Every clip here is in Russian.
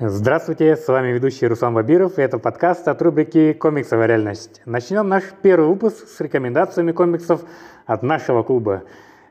Здравствуйте, с вами ведущий Руслан Бабиров, и это подкаст от рубрики «Комиксовая реальность». Начнем наш первый выпуск с рекомендациями комиксов от нашего клуба.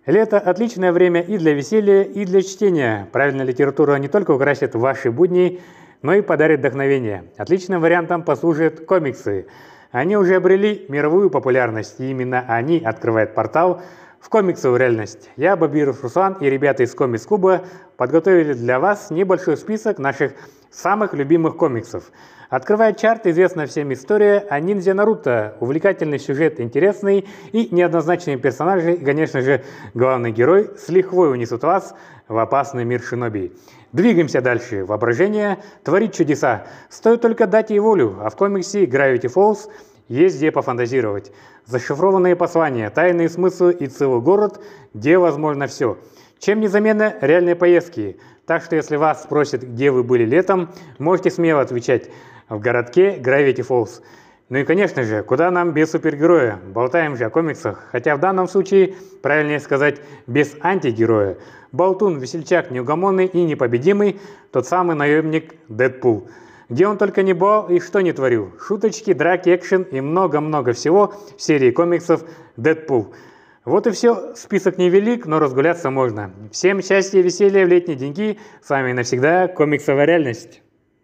Лето – отличное время и для веселья, и для чтения. Правильная литература не только украсит ваши будни, но и подарит вдохновение. Отличным вариантом послужат комиксы. Они уже обрели мировую популярность, и именно они открывают портал – в комиксовую реальность. Я, Бабиров Руслан и ребята из комикс-клуба подготовили для вас небольшой список наших самых любимых комиксов. Открывая чарт, известная всем история о ниндзя Наруто. Увлекательный сюжет, интересный и неоднозначные персонажи, и, конечно же, главный герой с лихвой унесут вас в опасный мир шиноби. Двигаемся дальше. Воображение творит чудеса. Стоит только дать ей волю. А в комиксе Gravity Falls – есть где пофантазировать. Зашифрованные послания, тайные смыслы и целый город, где возможно все. Чем незаменны реальные поездки. Так что если вас спросят, где вы были летом, можете смело отвечать в городке Gravity Falls. Ну и, конечно же, куда нам без супергероя? Болтаем же о комиксах, хотя в данном случае правильнее сказать без антигероя. Болтун, весельчак, неугомонный и непобедимый, тот самый наемник Дэдпул – где он только не был и что не творил. Шуточки, драки, экшен и много-много всего в серии комиксов «Дэдпул». Вот и все. Список невелик, но разгуляться можно. Всем счастья и веселья в летние деньги. С вами навсегда комиксовая реальность.